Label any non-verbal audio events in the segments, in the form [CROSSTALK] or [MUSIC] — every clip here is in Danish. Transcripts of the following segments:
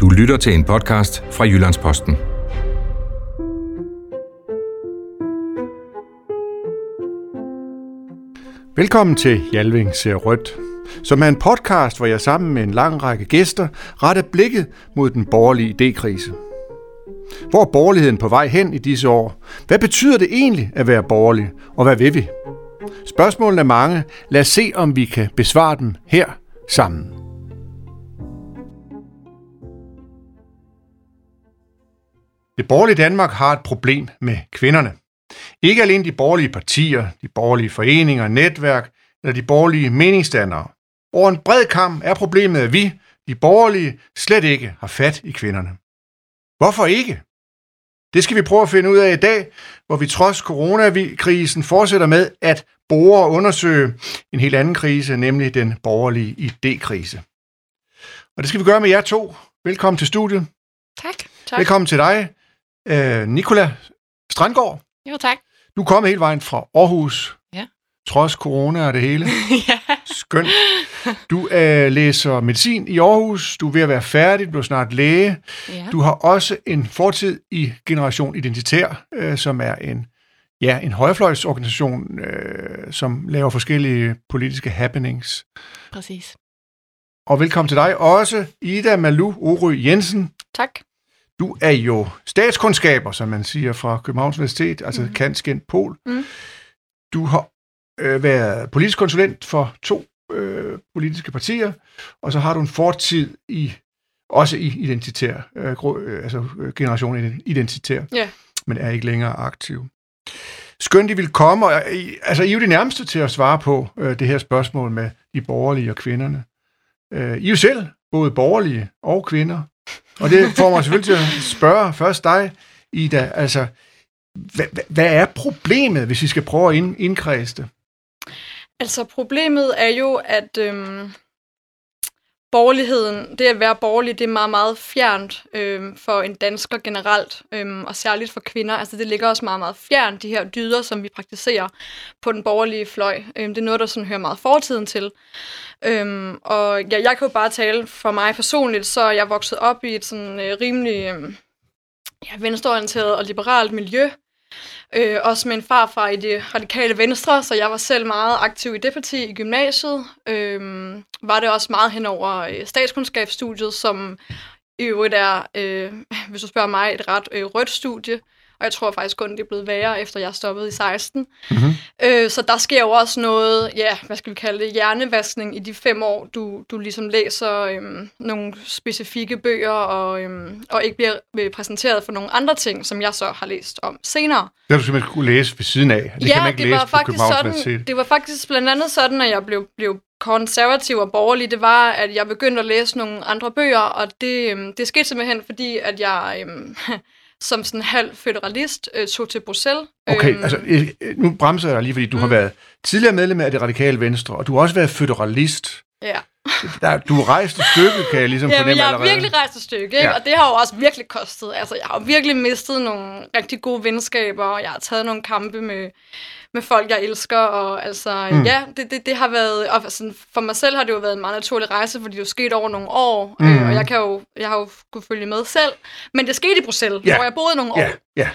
Du lytter til en podcast fra Jyllandsposten. Velkommen til Jalving ser rødt, som er en podcast, hvor jeg sammen med en lang række gæster retter blikket mod den borgerlige idékrise. Hvor er borgerligheden på vej hen i disse år? Hvad betyder det egentlig at være borgerlig, og hvad vil vi? Spørgsmålene er mange. Lad os se, om vi kan besvare dem her sammen. Det borgerlige Danmark har et problem med kvinderne. Ikke alene de borgerlige partier, de borgerlige foreninger, netværk eller de borgerlige meningsdannere. Over en bred kamp er problemet, at vi, de borgerlige, slet ikke har fat i kvinderne. Hvorfor ikke? Det skal vi prøve at finde ud af i dag, hvor vi trods coronakrisen fortsætter med at bore og undersøge en helt anden krise, nemlig den borgerlige idékrise. Og det skal vi gøre med jer to. Velkommen til studiet. Tak. tak. Velkommen til dig, øh, Nicola Strandgaard. Jo, tak. Du kommet hele vejen fra Aarhus. Ja. Trods corona og det hele. [LAUGHS] ja. Skønt. Du øh, læser medicin i Aarhus. Du er ved at være færdig. Du er snart læge. ja. Du har også en fortid i Generation Identitær, øh, som er en, ja, en højrefløjsorganisation, øh, som laver forskellige politiske happenings. Præcis. Og velkommen til dig også, Ida Malu Ory Jensen. Tak. Du er jo statskundskaber, som man siger, fra Københavns Universitet, altså mm. Kantskent pol. Mhm. Du har øh, været politisk konsulent for to øh, politiske partier, og så har du en fortid i også i identitær, øh, øh, altså øh, generation ident- identitær, Ja. men er ikke længere aktiv. Skønt, I vil komme, og øh, I, altså I er jo de nærmeste til at svare på øh, det her spørgsmål med de borgerlige og kvinderne. Øh, I er jo selv både borgerlige og kvinder, og det får mig selvfølgelig til at spørge først dig, Ida, altså, hvad, hvad, er problemet, hvis vi skal prøve at ind, indkredse det? Altså, problemet er jo, at øhm, borgerligheden, det at være borgerlig, det er meget, meget fjernt øh, for en dansker generelt, øh, og særligt for kvinder. Altså, det ligger også meget, meget fjernt, de her dyder, som vi praktiserer på den borgerlige fløj. Øh, det er noget, der sådan hører meget fortiden til. Øh, og ja, jeg kan jo bare tale for mig personligt, så er jeg vokset op i et sådan øh, rimelig øh, ja, venstreorienteret og liberalt miljø. Øh, også med en farfar i det radikale venstre, så jeg var selv meget aktiv i det parti i gymnasiet. Øh, var det også meget hen over øh, statskundskabsstudiet, som i øvrigt er, øh, hvis du spørger mig, et ret øh, rødt studie. Og jeg tror faktisk kun, det er blevet værre, efter jeg stoppede i 16. Mm-hmm. Øh, så der sker jo også noget, ja, hvad skal vi kalde det, hjernevaskning i de fem år, du, du ligesom læser øhm, nogle specifikke bøger, og, øhm, og ikke bliver øh, præsenteret for nogle andre ting, som jeg så har læst om senere. Det har du simpelthen kunne læse ved siden af. Det ja, kan man ikke det læse var på faktisk sådan, det var faktisk blandt andet sådan, at jeg blev, blev konservativ og borgerlig, det var, at jeg begyndte at læse nogle andre bøger, og det, øhm, det skete simpelthen, fordi at jeg øhm, [LAUGHS] som sådan halv federalist øh, tog til Bruxelles. Okay, Øhm, altså nu bremser jeg dig lige, fordi du mm. har været tidligere medlem af det radikale venstre, og du har også været federalist. Ja. Der, du har rejst et stykke, kan jeg ligesom Ja, fornemme jeg har allerede. virkelig rejst et stykke, ikke? Ja. Og det har jo også virkelig kostet. Altså, jeg har virkelig mistet nogle rigtig gode venskaber, og jeg har taget nogle kampe med, med folk, jeg elsker, og altså, Mm. ja, det, det, det har været, og sådan, for mig selv har det jo været en meget naturlig rejse, fordi det er jo sket over nogle år, Mm. øh, og jeg, kan jo, jeg har jo kunne følge med selv, men det skete i Bruxelles, Ja. hvor jeg boede nogle år. Ja, ja.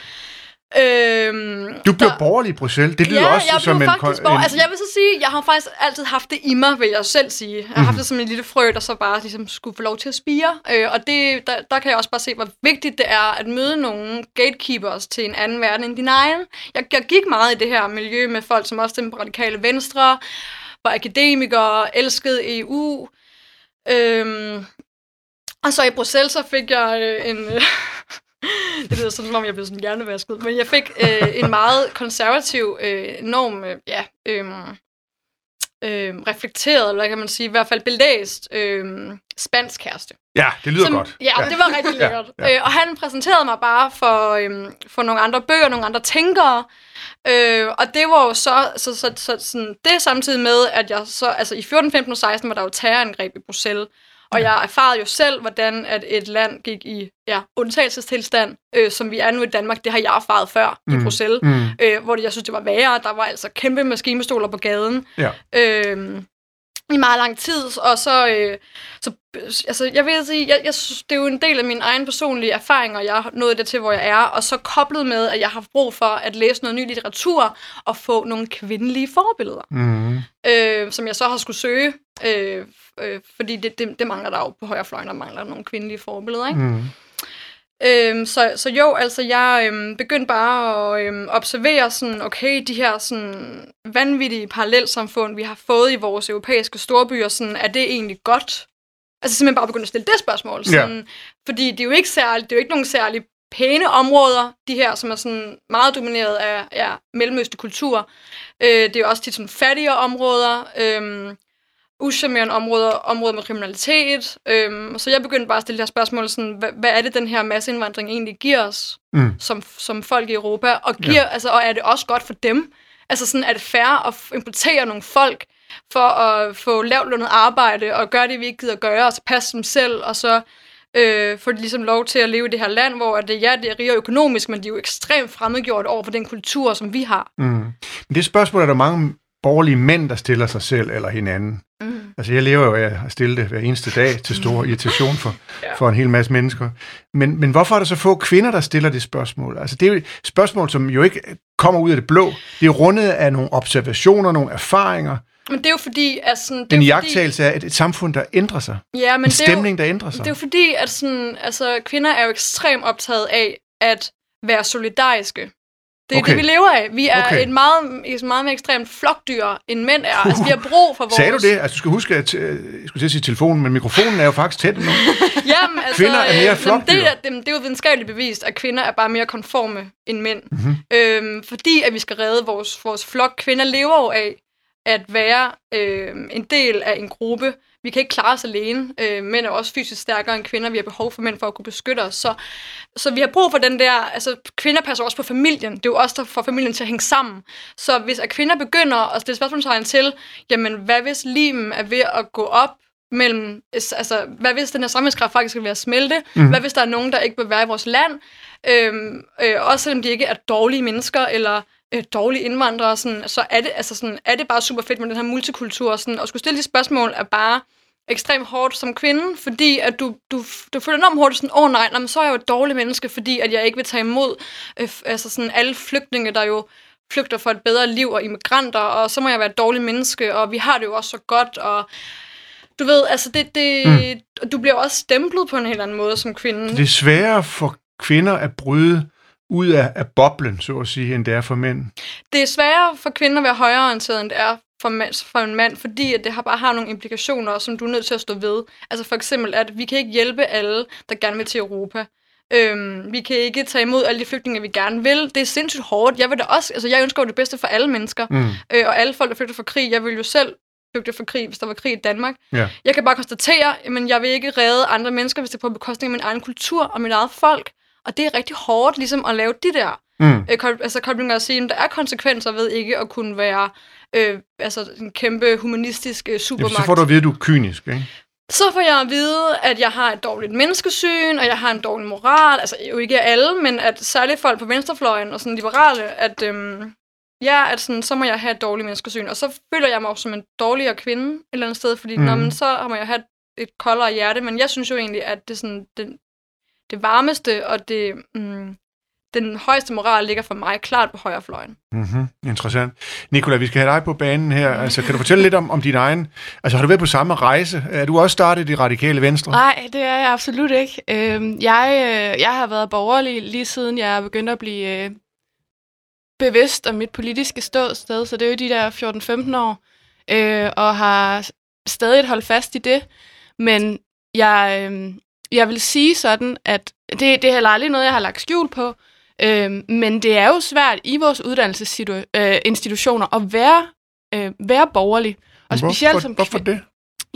Øhm, Du blev der- borgerlig i Bruxelles. Det lyder ja, også jeg som en... faktisk borger. en Altså, jeg vil så sige, jeg har faktisk altid haft det i mig, vil jeg selv sige. Jeg har Mhm. haft det som en lille frø, der så bare ligesom skulle få lov til at spire. Øh, og det, der, der kan jeg også bare se, hvor vigtigt det er at møde nogle gatekeepers til en anden verden end din egen. Jeg, jeg gik meget i det her miljø med folk, som også stemte på radikale venstre, var akademikere, elskede EU. Øhm, og så i Bruxelles, så fik jeg øh, en... Øh, [LAUGHS] det lyder sådan, som om jeg blev sådan hjernevasket. Men jeg fik øh, en meget konservativ, øh, enorm, øh, ja, øh, øh, reflekteret, eller hvad kan man sige, i hvert fald belæst øh, spansk kæreste. Ja, det lyder Som- godt. Ja, det var rigtig Ja, lækkert. ja. ja, Øh, og han præsenterede mig bare for, øhm, for nogle andre bøger, nogle andre tænkere. Øh, og det var jo så, så, så, så sådan, det samtidig med, at jeg så, altså i 14, 15 og 16 var der jo terrorangreb i Bruxelles. Og jeg erfarede jo selv, hvordan at et land gik i ja, undtagelsestilstand, øh, som vi er nu i Danmark. Det har jeg erfaret før mm. i. Bruxelles, Mm. øh, hvor det, jeg synes, det var værre. Der var altså kæmpe maskinestoler på gaden. Ja. Øh, i meget lang tid, og så, øh, så altså, jeg vil sige, jeg, jeg synes, det er jo en del af min egen personlige erfaringer, jeg har nået det til, hvor jeg er, og så koblet med, at jeg har brug for at læse noget ny litteratur og få nogle kvindelige forbilleder, Mm. øh, som jeg så har skulle søge, øh, øh, fordi det, det, det mangler der jo på højrefløjen, der mangler nogle kvindelige forbilleder, ikke? Mm. Øhm, så, så jo, altså jeg øhm, begyndte bare at øhm, observere sådan, okay, de her sådan vanvittige parallelsamfund, vi har fået i vores europæiske storbyer, sådan, er det egentlig godt? Altså simpelthen bare begynde at stille det spørgsmål. Sådan, Fordi det er jo ikke særligt, det er jo ikke nogen særlig pæne områder, de her, som er sådan meget domineret af ja, mellemøstlig kultur. Øh, det er jo også tit sådan fattigere områder. Øh, uschammerende områder, områder med kriminalitet. Øhm, så jeg begyndte bare at stille det her spørgsmål, sådan, hvad, hvad er det, den her masseindvandring egentlig giver os Mm. som, som folk i Europa? Og, giver, Ja. altså, og er det også godt for dem? Altså sådan, er det fair at importere nogle folk for at få lavt lønnet arbejde og gøre det, vi ikke gider gøre, og så passe dem selv, og så øh, få de ligesom lov til at leve i det her land, hvor det, ja, det er rigere økonomisk, men de er jo ekstremt fremmedgjort over for den kultur, som vi har. Mm. Men det spørgsmål er der mange borgerlige mænd, der stiller sig selv eller hinanden. Mm. Altså, jeg lever jo af at stille det hver eneste dag [LAUGHS] til stor irritation for, Ja. for en hel masse mennesker. Men, men hvorfor er der så få kvinder, der stiller det spørgsmål? Altså, det er jo et spørgsmål, som jo ikke kommer ud af det blå. Det er rundet af nogle observationer, nogle erfaringer. Men det er jo fordi, at sådan... Det En er jagttagelse af et, et samfund, der ændrer sig. Ja, men En det er jo, stemning, der ændrer sig. Det er jo fordi, at sådan, altså, kvinder er jo ekstremt optaget af at være solidariske. Det er Okay. det, vi lever af. Vi er Okay. et meget, et meget mere ekstremt flokdyr, end mænd er. Altså, vi har brug for vores... Sagde du det? Altså, du skal huske, at øh, jeg skulle til at sige telefonen, men mikrofonen er jo faktisk tæt nu. [LAUGHS] Jamen, altså, Kvinder er mere øh, flokdyr. det, er, det, det er jo videnskabeligt bevist, at kvinder er bare mere konforme end mænd. Mhm. Mm-hmm. Øhm, fordi at vi skal redde vores, vores flok. Kvinder lever jo af at være øh, en del af en gruppe. Vi kan ikke klare os alene. Øh, mænd er også fysisk stærkere end kvinder. Vi har behov for mænd for at kunne beskytte os. Så, så vi har brug for den der... Altså, kvinder passer også på familien. Det er jo også der får familien til at hænge sammen. Så hvis at kvinder begynder at stille spørgsmålstegn til, jamen, hvad hvis limen er ved at gå op mellem, altså, hvad hvis den her sammenhængskraft faktisk er ved at smelte? Mm. Hvad hvis der er nogen, der ikke vil være i vores land? Øhm, øh, også selvom de ikke er dårlige mennesker, eller øh, dårlige indvandrere, sådan, så er det, altså sådan, er det bare super fedt med den her multikultur. og Sådan, og skulle stille de spørgsmål er bare ekstremt hårdt som kvinde, fordi at du, du, du føler enormt hurtigt sådan, åh oh, nej, men så er jeg jo et dårligt menneske, fordi at jeg ikke vil tage imod øh, altså sådan alle flygtninge, der jo flygter for et bedre liv, og immigranter, og så må jeg være et dårligt menneske, og vi har det jo også så godt, og du ved, altså det, det mm. du bliver også stemplet på en helt anden måde som kvinde. Det er sværere for kvinder at bryde ud af, af boblen, så at sige, end det er for mænd. det er sværere for kvinder at være højreorienteret, end det er for, mand, for en mand, fordi at det har bare har nogle implikationer, som du er nødt til at stå ved. Altså for eksempel, at vi kan ikke hjælpe alle, der gerne vil til Europa. Øhm, vi kan ikke tage imod alle de flygtninge, vi gerne vil. Det er sindssygt hårdt. Jeg vil da også, altså jeg ønsker jo det bedste for alle mennesker. Mm. Øh, og alle folk, der flygter fra krig. Jeg vil jo selv flygte fra krig, hvis der var krig i Danmark. Ja. Jeg kan bare konstatere, at jeg vil ikke redde andre mennesker, hvis det er på bekostning af min egen kultur og mit eget folk. Og det er rigtig hårdt ligesom at lave de der Mm. øh, kol- altså koblinger at sige, at der er konsekvenser ved ikke at kunne være øh, altså en kæmpe humanistisk øh, Jamen, supermagt. så får du at vide, at du er kynisk, ikke? Så får jeg at vide, at jeg har et dårligt menneskesyn, og jeg har en dårlig moral. Altså jo ikke alle, men at særligt folk på venstrefløjen og sådan liberale, at øhm, ja, at sådan, så må jeg have et dårligt menneskesyn. Og så føler jeg mig også som en dårligere kvinde et eller andet sted, fordi mm. når, men, så må jeg have et koldere hjerte. Men jeg synes jo egentlig, at det, sådan, det, det varmeste og det, mm, den højeste moral ligger for mig klart på højrefløjen. Mm-hmm. Interessant. Nikola, vi skal have dig på banen her. Altså, kan du fortælle lidt om, om din egen... Altså, har du været på samme rejse? Er du også startet i Radikale Venstre? Nej, det er jeg absolut ikke. Øhm, jeg, øh, jeg har været borgerlig lige siden jeg begyndte at blive øh, bevidst om mit politiske ståsted, så det er jo de der 14-15 år, øh, og har stadig holdt fast i det. Men jeg, øh, jeg vil sige sådan, at det, det er heller aldrig noget, jeg har lagt skjul på, øh, men det er jo svært i vores uddannelsesinstitutioner at være, øh, være borgerlig. Og specielt hvorfor, som hvorfor det?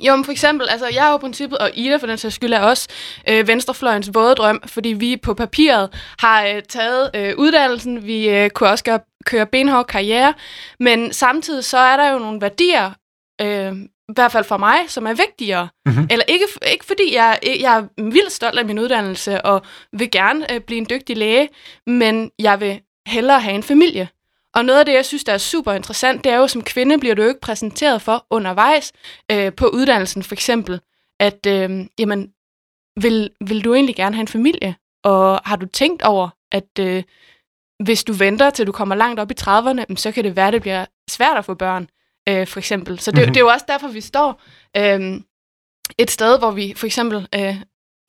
jo, men for eksempel, altså jeg er jo i princippet, og Ida for den sags skyld er også øh, venstrefløjens våde drøm, fordi vi på papiret har øh, taget øh, uddannelsen, vi øh, kunne også gøre, køre benhård karriere, men samtidig så er der jo nogle værdier, øh, i hvert fald for mig, som er vigtigere. Mhm. Eller ikke, ikke fordi jeg, jeg er vildt stolt af min uddannelse, og vil gerne øh, blive en dygtig læge, men jeg vil hellere have en familie. Og noget af det, jeg synes, der er super interessant, det er jo, som kvinde bliver du jo ikke præsenteret for undervejs øh, på uddannelsen for eksempel, at øh, jamen, vil, vil du egentlig gerne have en familie? Og har du tænkt over, at øh, hvis du venter til du kommer langt op i 30'erne, så kan det være, at det bliver svært at få børn, øh, for eksempel. Så det, mm-hmm. det er jo også derfor, vi står øh, et sted, hvor vi for eksempel øh,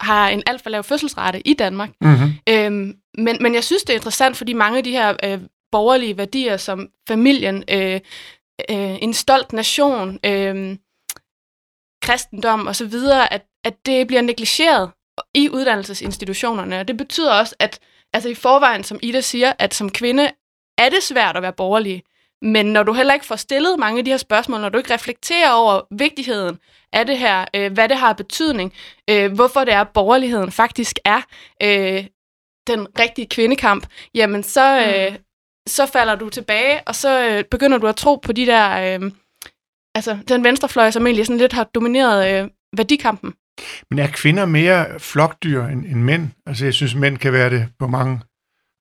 har en alt for lav fødselsrate i Danmark. Mm-hmm. Øh, men, men jeg synes, det er interessant, fordi mange af de her øh, borgerlige værdier, som familien, øh, øh, en stolt nation, øh, kristendom osv., at, at det bliver negligeret i uddannelsesinstitutionerne. Og det betyder også, at altså i forvejen, som Ida siger, at som kvinde er det svært at være borgerlig. Men når du heller ikke får stillet mange af de her spørgsmål, når du ikke reflekterer over vigtigheden af det her, øh, hvad det har betydning, øh, hvorfor det er, at borgerligheden faktisk er øh, den rigtige kvindekamp, jamen så, øh, mm. så falder du tilbage, og så øh, begynder du at tro på de der, øh, altså den venstrefløj, som egentlig sådan lidt har domineret øh, værdikampen. Men er kvinder mere flokdyr end, end mænd? Altså jeg synes, mænd kan være det på mange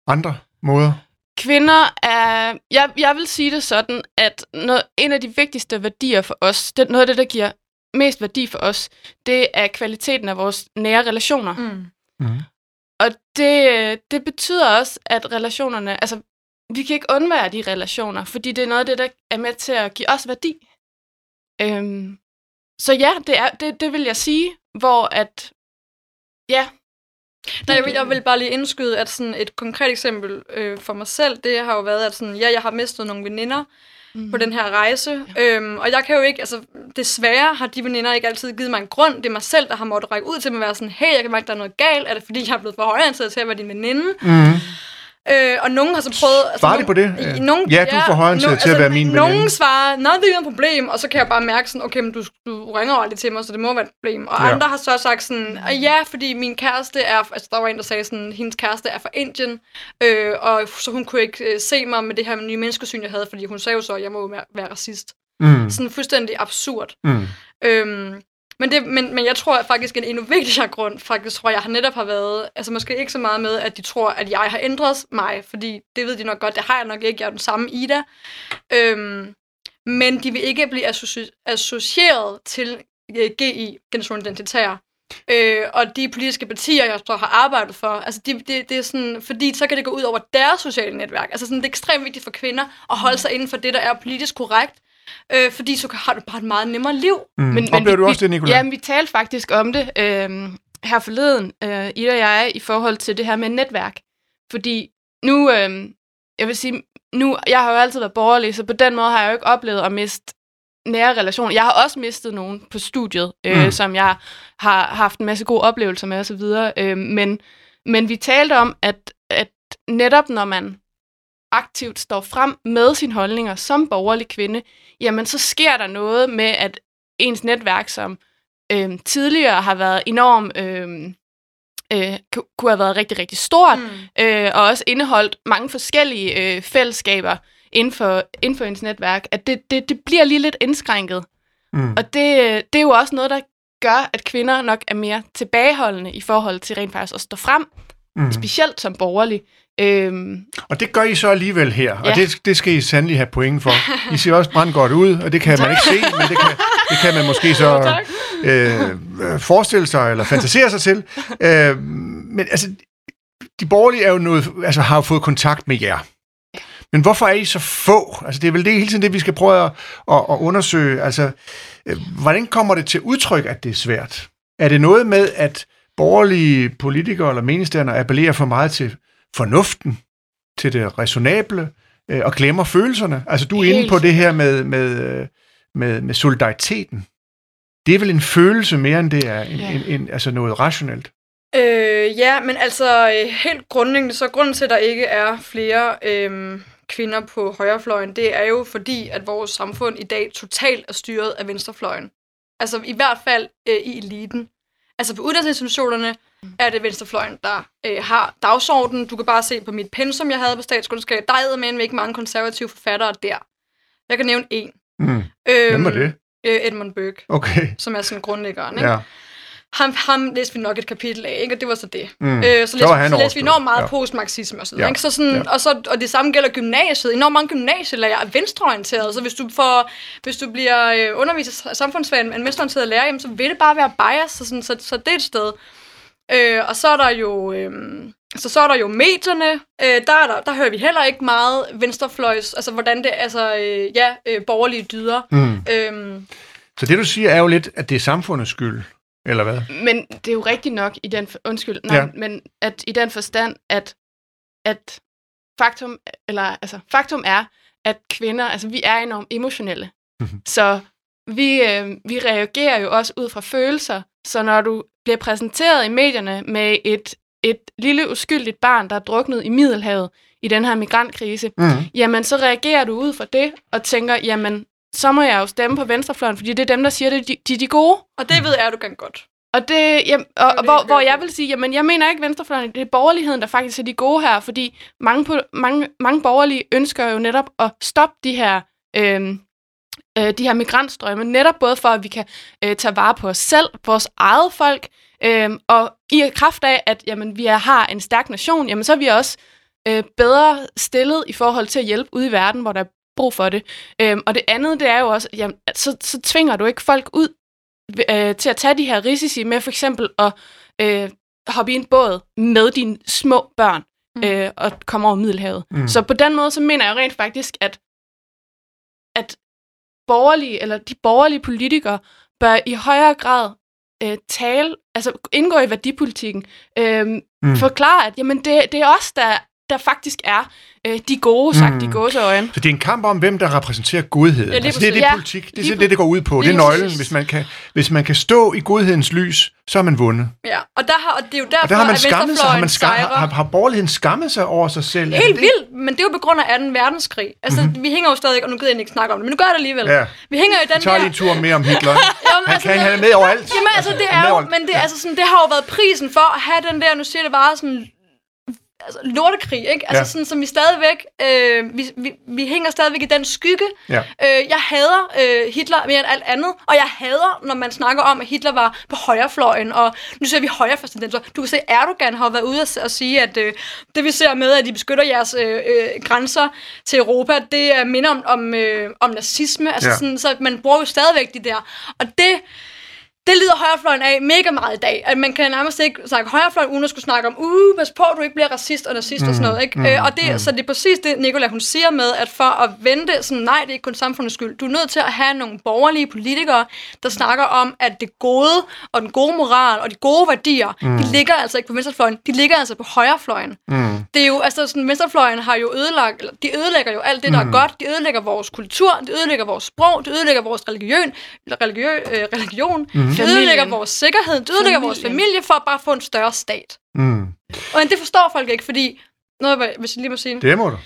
andre måder. Kvinder er... Jeg, jeg vil sige det sådan, at noget, en af de vigtigste værdier for os, det, noget af det, der giver mest værdi for os, det er kvaliteten af vores nære relationer. Mm. Mm. Og det, det betyder også, at relationerne... Altså, vi kan ikke undvære de relationer, fordi det er noget af det, der er med til at give os værdi. Øhm, så ja, det, er, det, det vil jeg sige, hvor at, ja. Nej, jeg vil, jeg vil bare lige indskyde, at sådan et konkret eksempel øh, for mig selv, det har jo været, at sådan, ja, jeg har mistet nogle veninder mm. på den her rejse, ja. øhm, og jeg kan jo ikke, altså desværre har de veninder ikke altid givet mig en grund, det er mig selv, der har måttet række ud til mig at være sådan, hey, jeg kan mærke, der er noget galt, er det fordi, jeg er blevet for højere til at være din veninde? Mm. Øh, og nogen har så prøvet... Altså, Svarer de på det? Nogen, ja, du får højere no, til altså, at være min veninde. Nogen svarer, nej, det er ikke et problem, og så kan jeg bare mærke sådan, okay, men du, du ringer jo aldrig til mig, så det må være et problem. Og ja. andre har så sagt sådan, ja, fordi min kæreste er... Altså, der var en, der sagde sådan, hendes kæreste er fra Indien, øh, og så hun kunne ikke øh, se mig med det her nye menneskesyn, jeg havde, fordi hun sagde jo så, at jeg må være, være racist. Mm. Sådan fuldstændig absurd. Mm. Øhm, men, det, men, men jeg tror faktisk, en endnu vigtigere grund, faktisk tror jeg, har netop har været, altså måske ikke så meget med, at de tror, at jeg har ændret mig, fordi det ved de nok godt, det har jeg nok ikke, jeg er den samme Ida. Øhm, men de vil ikke blive associ- associeret til øh, GI, Generation Identitær. Øh, og de politiske partier, jeg så har arbejdet for, altså de, det, det er sådan, fordi så kan det gå ud over deres sociale netværk. Altså sådan, det er ekstremt vigtigt for kvinder at holde sig inden for det, der er politisk korrekt, øh, fordi så har du bare et meget nemmere liv. Mm. Men, men Oplever vi, du også det, Nicolai? Ja, vi talte faktisk om det øh, her forleden, øh, Ida og jeg, i forhold til det her med netværk. Fordi nu, øh, jeg vil sige, nu, jeg har jo altid været borgerlig, så på den måde har jeg jo ikke oplevet at miste nære relationer. Jeg har også mistet nogen på studiet, øh, mm. som jeg har haft en masse gode oplevelser med osv. Øh, men, men vi talte om, at, at netop når man aktivt står frem med sine holdninger som borgerlig kvinde, jamen så sker der noget med, at ens netværk, som øh, tidligere har været enormt... Øh, øh, kunne have været rigtig, rigtig stort, mm. øh, og også indeholdt mange forskellige øh, fællesskaber inden for, inden for ens netværk, at det, det, det bliver lige lidt indskrænket. Mm. Og det, det er jo også noget, der gør, at kvinder nok er mere tilbageholdende i forhold til rent faktisk at stå frem, mm. specielt som borgerlig. Øhm, og det gør I så alligevel her, ja. og det, det skal I sandelig have point for. I ser også brændt godt ud, og det kan man ikke se, men det kan, det kan man måske så øh, forestille sig eller fantasere sig til. Øh, men altså, de borgerlige er jo noget, altså, har jo fået kontakt med jer. Men hvorfor er I så få? Altså, det er vel det hele tiden det, vi skal prøve at, at, at undersøge. Altså, øh, hvordan kommer det til udtryk, at det er svært? Er det noget med, at borgerlige politikere eller meningsdannere appellerer for meget til fornuften, til det resonable, øh, og glemmer følelserne. Altså, du er Helt. inde på det her med, med, øh, med, med solidariteten. Det er vel en følelse mere, end det er en, ja. en, en, altså noget rationelt. Øh, ja, men altså øh, helt grundlæggende, så grunden til, at der ikke er flere øh, kvinder på højrefløjen, det er jo fordi, at vores samfund i dag totalt er styret af venstrefløjen. Altså i hvert fald øh, i eliten. Altså på uddannelsesinstitutionerne er det venstrefløjen, der øh, har dagsordenen. Du kan bare se på mit pensum, jeg havde på statskundskab. Der er med ikke mange konservative forfattere der. Jeg kan nævne en. Mm. Øhm, Hvem var det? Øh, Edmund Burke. Okay. Som er sådan grundlæggeren. Ikke? Ja. Ham, ham læste vi nok et kapitel af, ikke? og det var så det. Mm. Øh, så læste, Så så læste vi enormt meget Ja. postmarxisme og sådan Ja. ikke? Så sådan, Ja. og, så, og det samme gælder gymnasiet. Enormt mange gymnasielærer er venstreorienterede, så hvis du, får, hvis du bliver øh, undervist af samfundsfag en venstreorienteret lærer, jamen, så vil det bare være bias, så, sådan, så, så det er et sted. Øh, og så er der jo... Øh, så så er der jo medierne, øh, der, er der, der hører vi heller ikke meget venstrefløjs, altså hvordan det, altså øh, ja, øh, borgerlige dyder. Mm. Øhm, Så det, du siger, er jo lidt, at det er samfundets skyld, eller hvad? Men det er jo rigtigt nok i den... For, undskyld, nej, Ja. men at i den forstand, at, at faktum, eller, altså, faktum er, at kvinder, altså vi er enormt emotionelle. Mhm. Så vi, øh, vi reagerer jo også ud fra følelser. Så når du bliver præsenteret i medierne med et, et lille uskyldigt barn, der er druknet i Middelhavet i den her migrantkrise, Mm. jamen så reagerer du ud fra det og tænker, jamen så må jeg jo stemme på venstrefløjen, fordi det er dem, der siger, at de, de er de gode. og det ved Erdogan godt. Og, det, jamen, og, og hvor, hvor jeg vil sige, jamen jeg mener ikke venstrefløjen, det er borgerligheden, der faktisk er de gode her, fordi mange, på, mange, mange borgerlige ønsker jo netop at stoppe de her, øhm, øh, de her migrantstrømme, netop både for, at vi kan øh, tage vare på os selv, vores eget folk, øhm, og i kraft af, at jamen, vi er, har en stærk nation, jamen, så er vi også øh, bedre stillet i forhold til at hjælpe ude i verden, hvor der er brug for det. Øhm, og det andet, det er jo også, jamen, at så, så tvinger du ikke folk ud øh, til at tage de her risici med for eksempel at øh, hoppe i en båd med dine små børn Mm. øh, og komme over Middelhavet. Mm. Så på den måde, så mener jeg rent faktisk, at, at borgerlige, eller de borgerlige politikere bør i højere grad øh, tale, altså indgå i værdipolitikken, øh, mm. forklare, at jamen, det, det er os, der, der faktisk er øh, de gode, sagt Mm. de gåseøjne. Så det er en kamp om, hvem der repræsenterer godheden. Ja, altså, det er det. Ja, politik. Det er det, det, går ud på. Det er nøglen. Hvis man, kan, hvis man kan stå i godhedens lys, så har man vundet. Ja, og, der har, og det er jo derfor, Og der har man skammet sig. Har, man skam, har, har, har borgerligheden skammet sig over sig selv? Helt det vildt, men det er jo på grund af 2. verdenskrig. Altså, Mhm. mm-hmm. vi hænger jo stadig, og nu gider jeg ikke snakke om det, men nu gør jeg det alligevel. Ja. Vi hænger jo i Vi den tager lige en tur mere om Hitler. [LAUGHS] Jamen, Han altså, kan er med overalt. Jamen altså, det er jo, men det, altså, sådan, det har jo været prisen for at have den der, nu siger det bare sådan, altså, lortekrig, ikke? Altså Ja. sådan, som vi stadigvæk, øh, vi, vi, vi hænger stadigvæk i den skygge. Ja. Øh, jeg hader øh, Hitler mere end alt andet, og jeg hader, når man snakker om, at Hitler var på højrefløjen, og nu ser vi højrefløjstendenser. Du kan se, Erdogan har været ude at sige, at øh, det vi ser med, at de beskytter jeres øh, øh, grænser til Europa, det er minder om, om, øh, om nazisme. Altså ja. sådan, så man bruger jo stadigvæk de der. Og det, det lider højrefløjen af mega meget i dag. At man kan nærmest ikke snakke højrefløjen, uden at skulle snakke om, uh, pas på, du ikke bliver racist og nazist mm, og sådan noget. Ikke? Mm, øh, og det, mm. Så det er præcis det, Nicola hun siger med, at for at vente, sådan, nej, det er ikke kun samfundets skyld. Du er nødt til at have nogle borgerlige politikere, der snakker om, at det gode og den gode moral og de gode værdier, mm. de ligger altså ikke på venstrefløjen, de ligger altså på højrefløjen. Mm. Det er jo, altså sådan, venstrefløjen har jo ødelagt, eller de ødelægger jo alt det, der Mm. er godt. De ødelægger vores kultur, de ødelægger vores sprog, de ødelægger vores religion, religiø, øh, religion. Mhm. De Familien. ødelægger vores sikkerhed, de ødelægger vores familie for at bare få en større stat. Mm. Og det forstår folk ikke, fordi, noget, hvis jeg lige må sige, Det må du.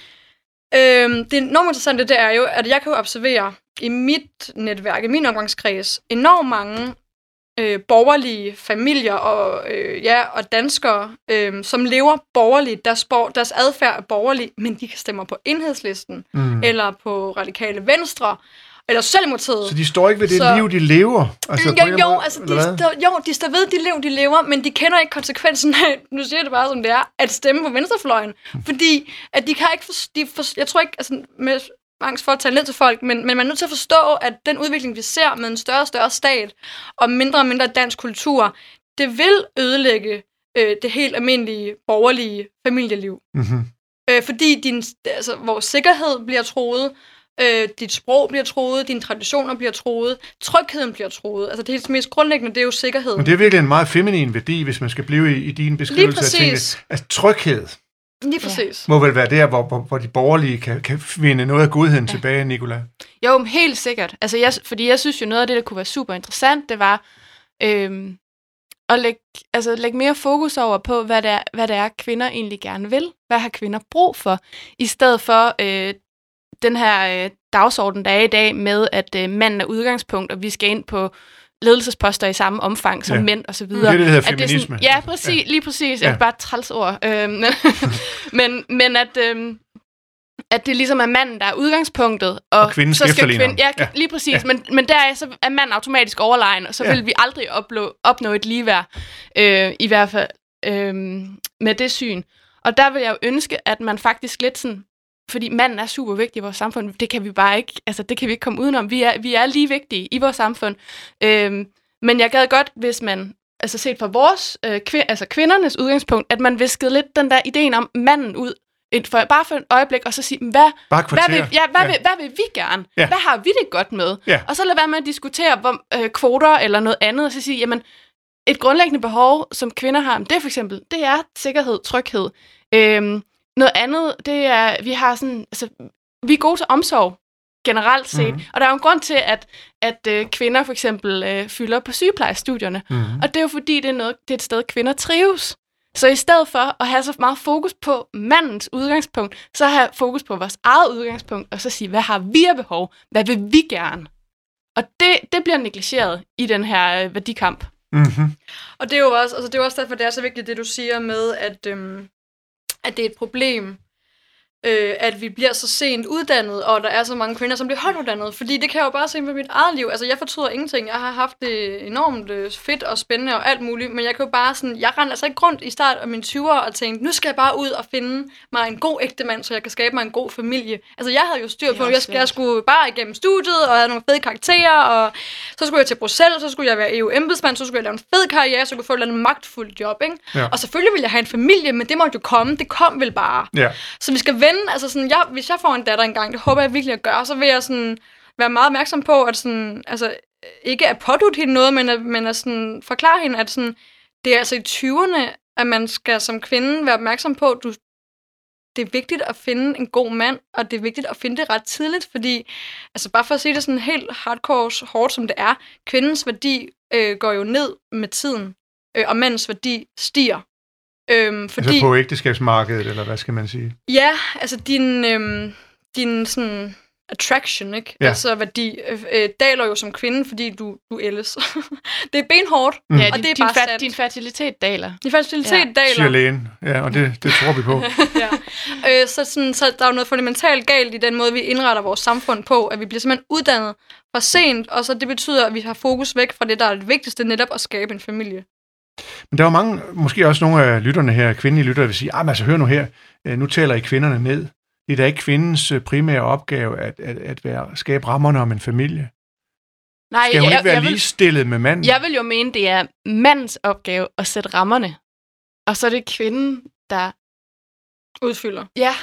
øhm, det enormt interessante, det er jo, at jeg kan jo observere i mit netværk, i min omgangskreds, enormt mange øh, borgerlige familier og, øh, ja, og danskere, øh, som lever borgerligt. Deres, bor- deres adfærd er borgerlig, men de stemmer på enhedslisten, Mm. eller på radikale venstre, eller Socialdemokratiet. Så de står ikke ved det Så- liv, de lever? Altså, jo, jo, måde, altså, de, står, jo, de står ved de liv, de lever, men de kender ikke konsekvensen af, nu siger jeg det bare som det er, at stemme på venstrefløjen. Fordi at de kan ikke for, de for, jeg tror ikke, altså med angst for at tale ned til folk, men, men man er nødt til at forstå, at den udvikling, vi ser med en større og større stat, og mindre og mindre dansk kultur, det vil ødelægge øh, det helt almindelige borgerlige familieliv. Mm-hmm. Øh, fordi din, altså, vores sikkerhed bliver troet, øh, dit sprog bliver troet, dine traditioner bliver troet, trygheden bliver troet. Altså det helt mest grundlæggende, det er jo sikkerheden. Men det er virkelig en meget feminin værdi, hvis man skal blive i, i din beskrivelse af tingene. Altså, tryghed Lige præcis. må vel være der, hvor, hvor, hvor de borgerlige kan, kan finde noget af godheden ja. tilbage, Nicola. Jo, helt sikkert. Altså, jeg, fordi jeg synes jo, noget af det, der kunne være super interessant, det var øhm, at lægge, altså, lægge mere fokus over på, hvad det, er, hvad det er, kvinder egentlig gerne vil. Hvad har kvinder brug for? I stedet for øh, den her øh, dagsorden, der er i dag med, at øh, manden er udgangspunkt, og vi skal ind på ledelsesposter i samme omfang som Ja. mænd og så Det er videre. det, der hedder At det er feminisme. Sådan, ja, præcis, ja. lige præcis. Ja. Ja. Bare et træls ord. Øhm, [LAUGHS] men, men at, øhm, at det ligesom er manden, der er udgangspunktet. Og, Og kvinden så skal kvinden, ja, ja, lige præcis. Ja. Men, men der er, så er manden automatisk overlegen, og så Ja. vil vi aldrig opnå, opnå et ligeværd, øh, i hvert fald øh, med det syn. Og der vil jeg jo ønske, at man faktisk lidt sådan, fordi manden er super vigtig i vores samfund, det kan vi bare ikke, altså det kan vi ikke komme udenom. Vi er, vi er lige vigtige i vores samfund. Øh, men jeg gad godt, hvis man, altså set fra vores, øh, kvi- altså kvindernes udgangspunkt, at man viskede lidt den der ideen om manden ud, et, for, bare for et øjeblik, og så sige, hvad, hvad vil, ja, hvad, ja. Vil, hvad vil vi gerne? Ja. Hvad har vi det godt med? Ja. Og så lad være med at diskutere hvor, øh, kvoter eller noget andet, og så sige, jamen, et grundlæggende behov, som kvinder har, det er for eksempel, det er sikkerhed, tryghed. Øhm, noget andet, det er, vi har sådan, altså, vi er gode til omsorg, generelt set. Mhm. Mm. Og der er jo en grund til, at, at øh, kvinder for eksempel øh, fylder på sygeplejestudierne. Mm-hmm. Og det er jo fordi, det er, noget, det er et sted, kvinder trives. Så i stedet for at have så meget fokus på mandens udgangspunkt, så have fokus på vores eget udgangspunkt, og så sige, hvad har vi af behov? Hvad vil vi gerne? Og det, det bliver negligeret i den her øh, værdikamp. Mm-hmm. Og det er jo også, altså det er jo også derfor, det er så vigtigt, det du siger med, at, øhm, at det er et problem, øh, at vi bliver så sent uddannet, og der er så mange kvinder, som bliver højtuddannet. Fordi det kan jeg jo bare se med mit eget liv. Altså, jeg fortryder ingenting. Jeg har haft det enormt øh, fedt og spændende og alt muligt, men jeg kan jo bare sådan, jeg rendte altså ikke rundt i start af mine 20'ere og tænkte, nu skal jeg bare ud og finde mig en god ægtemand, så jeg kan skabe mig en god familie. Altså, jeg havde jo styr på, at jeg, jeg skulle bare igennem studiet og have nogle fede karakterer, og så skulle jeg til Bruxelles, så skulle jeg være EU-embedsmand, så skulle jeg lave en fed karriere, så kunne jeg få et eller andet magtfuldt job, ikke? Ja. Og selvfølgelig ville jeg have en familie, men det måtte jo komme. Det kom vel bare. Ja. Så vi skal vende, altså sådan, jeg, hvis jeg får en datter engang, det håber jeg virkelig at gøre, så vil jeg sådan være meget opmærksom på, at sådan, altså, ikke at pådute hende noget, men at, men at sådan, forklare hende, at sådan, det er altså i 20'erne, at man skal som kvinde være opmærksom på, at du, det er vigtigt at finde en god mand, og det er vigtigt at finde det ret tidligt, fordi, altså bare for at sige det sådan helt hardcore hårdt, som det er, kvindens værdi øh, går jo ned med tiden, øh, og mandens værdi stiger. Øhm, fordi, Altså på ægteskabsmarkedet, eller hvad skal man sige? Ja, altså din, øhm, din sådan attraction, ikke? Ja. Altså værdi, øh, øh, daler jo som kvinde, fordi du, du ældes. [LAUGHS] det er benhårdt, Mm. Ja, og det er din, bare fa- sandt. din fertilitet daler. din fertilitet Ja. ja. Siger daler. lægen. Ja, og det, det tror vi på. [LAUGHS] ja. øh, så, sådan, så der er jo noget fundamentalt galt i den måde, vi indretter vores samfund på, at vi bliver simpelthen uddannet for sent, og så det betyder, at vi har fokus væk fra det, der er det vigtigste, netop at skabe en familie. Men der er jo mange, måske også nogle af lytterne her, kvindelige lyttere, der vil sige, ah, men altså hør nu her, øh, nu taler I kvinderne ned. Det er da ikke kvindens øh, primære opgave at, at, at være, skabe rammerne om en familie. Nej, Skal hun jeg, ikke være jeg, vil, ligestillet med manden? jeg vil jo mene, det er mandens opgave at sætte rammerne. Og så er det kvinden, der... Udfylder. Ja,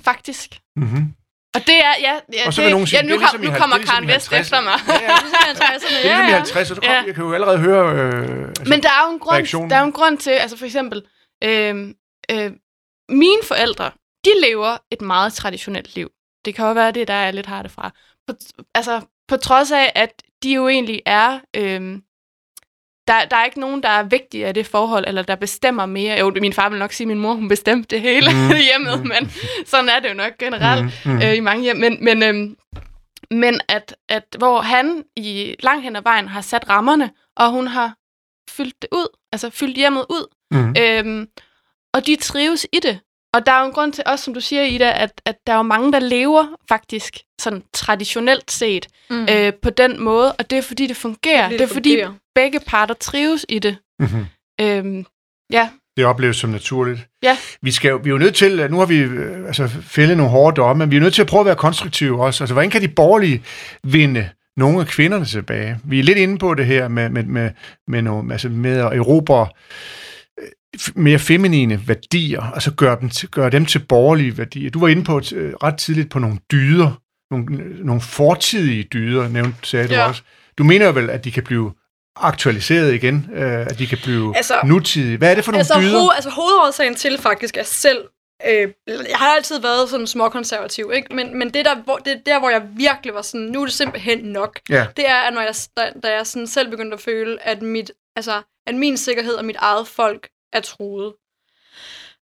faktisk. Mm-hmm. Og det er, ja, ja, Og så vil nogen sige, ja nu, ligesom kom, i nu kommer er ligesom Karen i Vest 50'erne. efter mig. Ja, ja. Det [LAUGHS] er Det er ligesom i 50, så du kom, Ja. jeg kan jo allerede høre... Øh, altså, Men der er jo en grund, reaktionen. der er jo en grund til, altså for eksempel, øh, øh, mine forældre, de lever et meget traditionelt liv. Det kan jo være det, der er lidt har det fra. På, altså, på trods af, at de jo egentlig er... Øh, der, der er ikke nogen, der er vigtige af det forhold, eller der bestemmer mere. Jo, min far vil nok sige, at min mor hun bestemte det hele Mm. [LAUGHS] mm. hjemmet, men sådan er det jo nok generelt mm, mm. øh, i mange hjem. Men, men, øhm, men at, at hvor han i langt hen ad vejen har sat rammerne, og hun har fyldt det ud, altså fyldt hjemmet ud, mm. øhm, og de trives i det. Og der er jo en grund til, også som du siger, Ida, at, at der er jo mange, der lever faktisk sådan traditionelt set Mm. øh, på den måde, og det er fordi, det fungerer. Fordi Det er det fordi, fungerer. begge parter trives i det. Mm-hmm. Øhm, ja, Det opleves som naturligt. Ja. Vi, skal, vi er jo nødt til, nu har vi øh, altså, fældet nogle hårde domme, men vi er nødt til at prøve at være konstruktive også. Altså, hvordan kan de borgerlige vinde nogle af kvinderne tilbage? Vi er lidt inde på det her med, med, med, med, nogle, altså med at erobre øh, mere feminine værdier, og så gøre dem, til, gøre dem til borgerlige værdier. Du var inde på et, øh, ret tidligt på nogle dyder, nogle, nogle fortidige dyder, nævnte, sagde du Ja. også. Du mener jo vel, at de kan blive aktualiseret igen, øh, at de kan blive Altså- nutidige. Hvad er det for nogle altså, dyder? ho- altså hovedårsagen til faktisk er selv... Øh, jeg har altid været sådan småkonservativ, ikke? Men, men det, der, hvor, det der, hvor jeg virkelig var sådan, nu er det simpelthen nok, Ja. det er, at når jeg, da, da jeg sådan selv begyndte at føle, at, mit, altså, at min sikkerhed og mit eget folk er truet.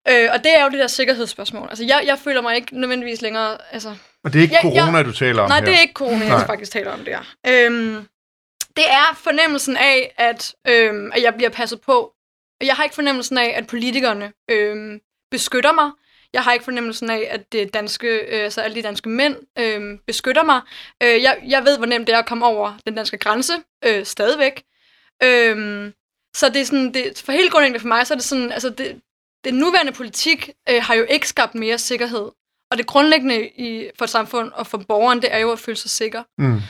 Øh, og det er jo det der sikkerhedsspørgsmål. Altså, jeg, jeg føler mig ikke nødvendigvis længere... Altså, Og det er ikke ja. corona, du taler om Nej, her. det er ikke corona, jeg faktisk taler om det her. Øhm, det er fornemmelsen af, at, øhm, at jeg bliver passet på. Jeg har ikke fornemmelsen af, at politikerne øhm, beskytter mig. Jeg har ikke fornemmelsen af, at det danske, øh, altså alle de danske mænd øh, beskytter mig. Øh, jeg, jeg ved, hvor nemt det er at komme over den danske grænse, øh, stadigvæk. Øh, så det er sådan, det, for helt grundlæggende for mig, så er det sådan, altså det, den nuværende politik øh, har jo ikke skabt mere sikkerhed. Og det grundlæggende i, for et samfund og for borgeren, det er jo at føle sig sikker. Mm.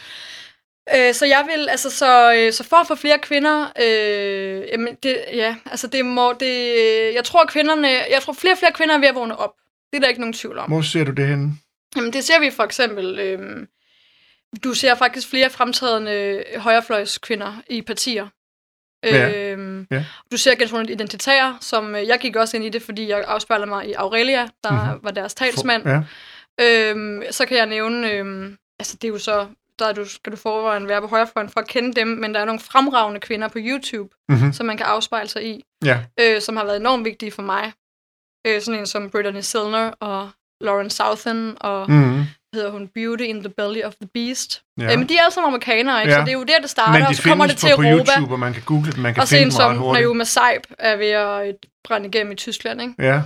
Øh, så jeg vil, altså, så, øh, så for at få flere kvinder, øh, jamen, det, ja, altså, det må, det, jeg tror, kvinderne, jeg tror, flere og flere kvinder er ved at vågne op. Det er der ikke nogen tvivl om. Hvor ser du det henne? Jamen, det ser vi for eksempel, øh, du ser faktisk flere fremtrædende højrefløjskvinder i partier. Ja. Øhm, Ja. Du ser gennem identitære, som øh, jeg gik også ind i det, fordi jeg afspejler mig i Aurelia, der Mhm. mm-hmm. var deres talsmand. Ja. Øhm, så kan jeg nævne, øhm, altså det er jo så, der er du, skal du forvejen være på højrefløjen for at kende dem, men der er nogle fremragende kvinder på YouTube, Mm-hmm. som man kan afspejle sig i, Ja. øh, som har været enormt vigtige for mig. Øh, sådan en som Brittany Silner og Lauren Southen og Mm-hmm. Hedder hun Beauty in the Belly of the Beast. Ja. Øh, men de er alle sammen amerikanere, ikke? Ja. så det er jo der, det starter, Men og de så kommer det til på, på Europa. YouTube, og man kan google dem, man kan Og finde en dem ret som hurtigt. Naomi Saib er ved at øh, brænde igennem i Tyskland. Ikke? Ja.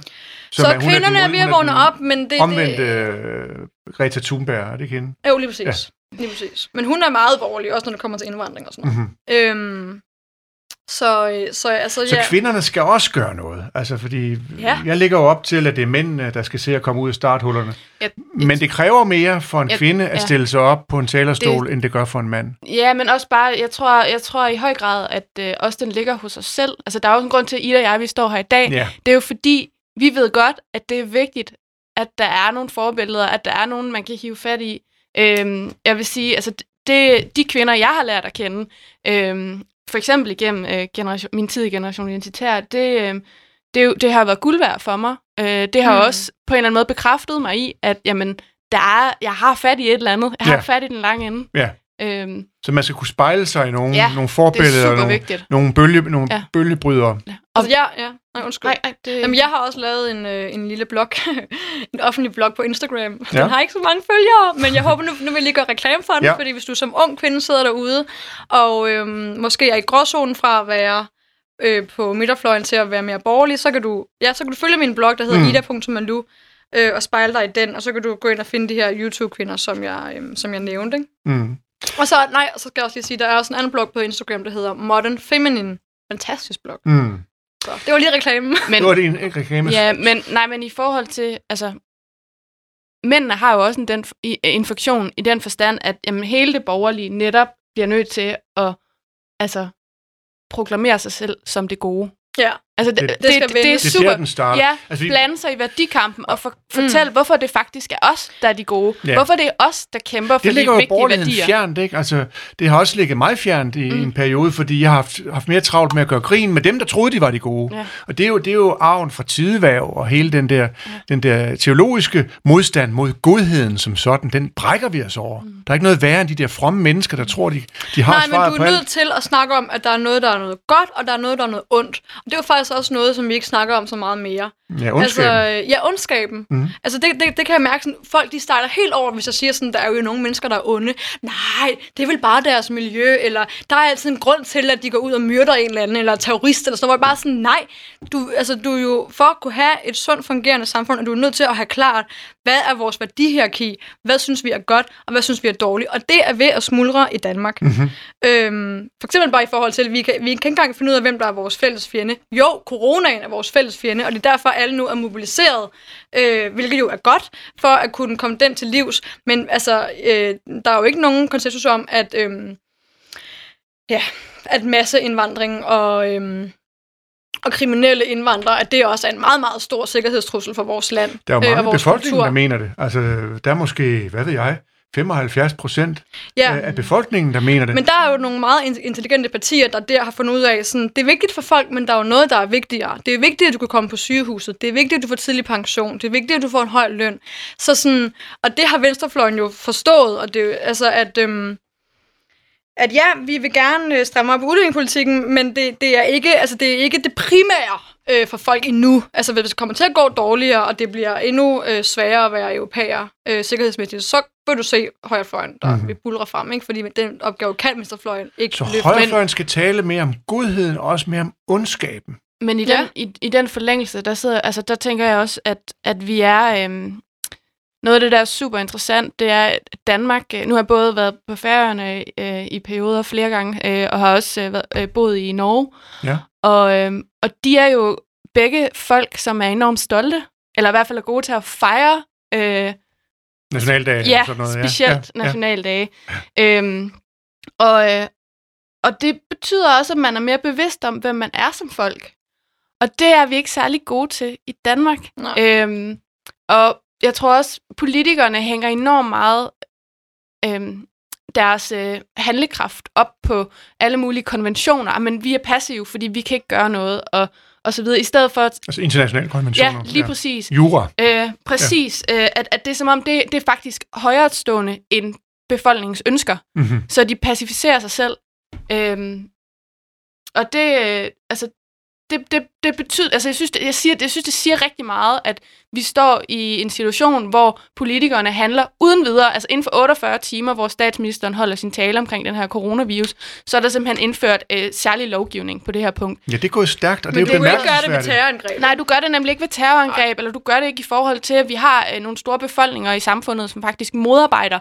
Så, er- så hun kvinderne er, den- ved at vågne op, men det... Omvendt det øh, Greta Thunberg, er det ikke hende? jo, lige præcis. Ja. Lige præcis. Men hun er meget borgerlig, også når det kommer til indvandring og sådan noget. Mm-hmm. Øhm, så, øh, så altså, Så ja. kvinderne skal også gøre noget. Altså, fordi Ja. jeg ligger jo op til, at det er mændene, der skal se at komme ud af starthullerne. Jeg, Men det kræver mere for en Jeg- kvinde at ja. stille sig op på en talerstol, det, end det gør for en mand. Ja, men også bare, jeg tror, jeg tror i høj grad, at øh, også den ligger hos os selv. Altså, der er også en grund til, at Ida og jeg, vi står her i dag. Ja. Det er jo fordi, vi ved godt, at det er vigtigt, at der er nogle forbilleder, at der er nogen, man kan hive fat i. Øhm, jeg vil sige, altså, det, de kvinder, jeg har lært at kende, øhm, for eksempel igennem øh, generation, min tid i Generation Identitær, det, øh, det, jo- det har været guld værd for mig. Øh, det har mm. også på en eller anden måde bekræftet mig i, at jamen, der er, jeg har fat i et eller andet. Jeg har Ja. fat i den lange ende. Ja. Øhm, Så man skal kunne spejle sig i nogle, Ja, nogle er forbilleder, nogle, vigtigt. nogle, bølge, nogle ja. Ja. bølgebrydere. Ja. Og, Altså, ja, ja. Nej, undskyld. nej, nej, det, Jamen, jeg har også lavet en, øh, en lille blog, [LAUGHS] en offentlig blog på Instagram. Den Ja. har ikke så mange følgere, men jeg håber, nu, nu vil jeg lige gøre reklame for den, Ja. fordi hvis du som ung kvinde sidder derude, og øhm, måske er i gråzonen fra at være øh, på midterfløjen til at være mere borgerlig, så kan du, ja, så kan du følge min blog, der hedder Mm. ida.malu, øh, og spejle dig i den, og så kan du gå ind og finde de her YouTube-kvinder, som jeg, øhm, som jeg nævnte. Ikke? Mm. Og så, nej, så skal jeg også lige sige, der er også en anden blog på Instagram, der hedder Modern Feminine. Fantastisk blog. Mm. Så det var lige reklame. men, [LAUGHS] Det var det en, reklame. Ja, men, nej, men i forhold til, altså, mændene har jo også en, den, i- en funktion i den forstand, at jamen, hele det borgerlige netop bliver nødt til at altså, proklamere sig selv som det gode. Ja. Altså, det, Det- det, det skal det, det er vendes. Det er super. der, den starter. Ja, Altså, vi- blande sig i værdikampen og for, fortælle, mm. hvorfor det faktisk er os, der er de gode. Ja. Hvorfor det er os, der kæmper for Det de ligger jo vigtige værdier. fjernt, ikke? Altså, det har også ligget mig fjernt i, mm. En periode, fordi jeg har haft, haft mere travlt med at gøre grin med dem, der troede, de var de gode. Ja. Og det er, jo, det er jo arven fra tideværv, og hele den der, ja. den der teologiske modstand mod godheden som sådan, den brækker vi os over. Mm. Der er ikke noget værre end de der fromme mennesker, der tror, de, de har Nej, svaret men på du er alt. nødt til at snakke om, at der er noget, der er noget godt, og der er noget, der er noget ondt. Og det er jo faktisk også noget, som vi ikke snakker om så meget mere. Ja, ondskaben. Altså, ja, ondskaben. Mm. Altså, det, det, det kan jeg mærke, sådan, folk de starter helt over, hvis jeg siger sådan, der er jo nogle mennesker, der er onde. Nej, det er vel bare deres miljø, eller der er altid en grund til, at de går ud og myrder en eller anden, eller er terrorist, eller sådan noget. Bare sådan, nej, du, altså, du er jo, for at kunne have et sundt fungerende samfund, er du nødt til at have klart, hvad er vores værdihierarki, hvad synes vi er godt, og hvad synes vi er dårligt. Og det er ved at smuldre i Danmark. Mm-hmm. Øhm, for eksempel bare i forhold til, at vi kan, vi kan ikke engang finde ud af, hvem der er vores fælles fjende. Jo, coronaen er vores fælles fjende, og det er derfor, alle nu er mobiliseret, øh, hvilket jo er godt, for at kunne komme den til livs. Men altså, øh, der er jo ikke nogen konsensus om, at, øh, ja, at masseindvandring og, øh, og kriminelle indvandrere, at det også er en meget, meget stor sikkerhedstrussel for vores land Der er jo øh, mange vores befolkningen, kultur. der mener det. Altså, der er måske, hvad ved jeg, 75 procent Ja. af befolkningen, der mener det. Men der er jo nogle meget in- intelligente partier, der der har fundet ud af, sådan, det er vigtigt for folk, men der er jo noget, der er vigtigere. Det er vigtigt, at du kan komme på sygehuset. Det er vigtigt, at du får tidlig pension. Det er vigtigt, at du får en høj løn. Så sådan, og det har Venstrefløjen jo forstået, og det, altså, at, øhm, at ja, vi vil gerne øh, stramme op på udlændingepolitikken, men det, det, er ikke, altså, det er ikke det primære øh, for folk endnu. Altså, hvis det kommer til at gå dårligere, og det bliver endnu øh, sværere at være europæer øh, sikkerhedsmæssigt, så vil du se højrefløjen, der Mhm. mm-hmm. vil bulre frem, ikke? fordi den opgave kan venstrefløjen ikke Så løfte. højrefløjen skal tale mere om godheden, og også mere om ondskaben. men i, Ja. den, i, i den forlængelse, der, sidder, altså, der tænker jeg også, at, at vi er... Øhm, noget af det, der er super interessant, det er, at Danmark... øh, Nu har jeg både været på Færøerne øh, i perioder flere gange, øh, og har også øh, været, øh, boet i Norge. Ja. Og, øh, og de er jo begge folk, som er enormt stolte, eller i hvert fald er gode til at fejre øh, Nationaldag Ja, og sådan noget. specielt ja, nationaldage. Ja. Øhm, og, øh, og det betyder også, at man er mere bevidst om, hvem man er som folk. Og det er vi ikke særlig gode til i Danmark. Nej. Øhm, og jeg tror også, politikerne hænger enormt meget øhm, deres øh, handlekraft op på alle mulige konventioner. Men vi er passive, fordi vi kan ikke gøre noget, og, og så videre. I stedet for, at, Altså internationale konventioner. ja, lige præcis. Jura. Øh, præcis. Ja. Øh, at, at det er som om, det, det er faktisk højere end befolkningens ønsker. Mm-hmm. Så de pacificerer sig selv. Øhm, og det, øh, altså, det, det, det betyder, altså jeg synes, det, jeg, siger, jeg synes, det siger rigtig meget, at vi står i en situation, hvor politikerne handler uden videre, altså inden for 48 timer, hvor statsministeren holder sin tale omkring den her coronavirus, så er der simpelthen indført øh, særlig lovgivning på det her punkt. Ja, det er gået stærkt, og Men det er du jo kan ikke gøre det med bemærkelsesværdigt. terrorangreb. Nej, du gør det nemlig ikke ved terrorangreb, eller du gør det ikke i forhold til, at vi har øh, nogle store befolkninger i samfundet, som faktisk modarbejder